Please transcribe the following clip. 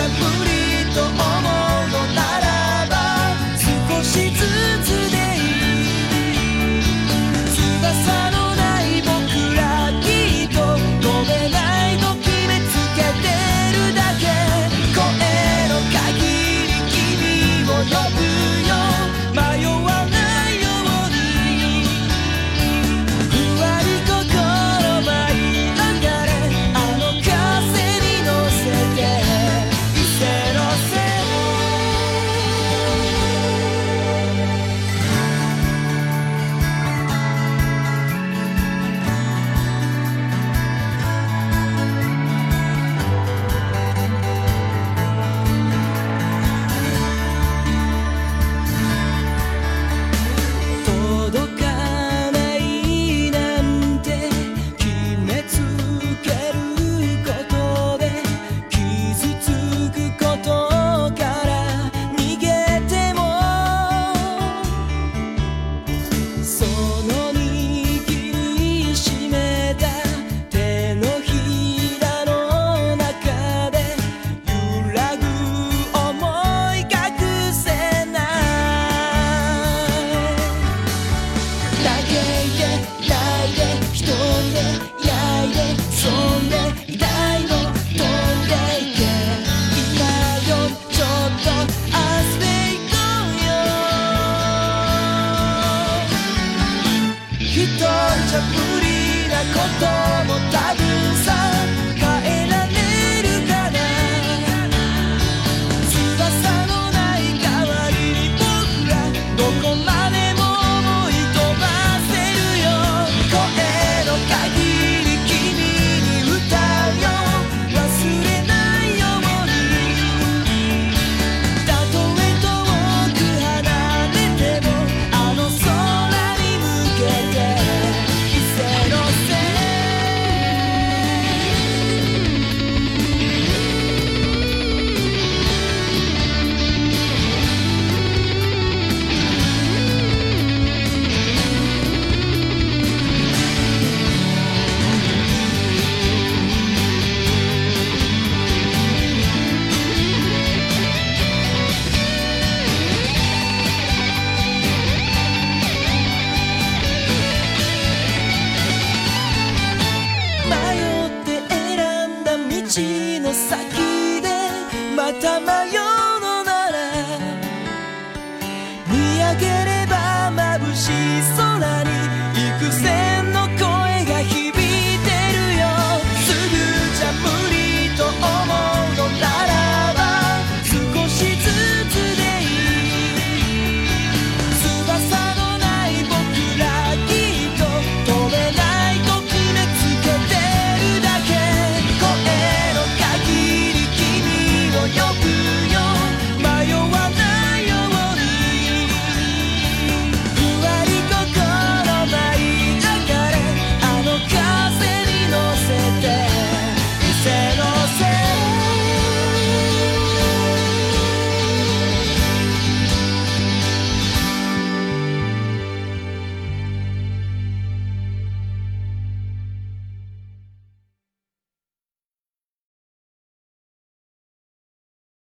さぶりと一人じゃ無理なことも多分他们又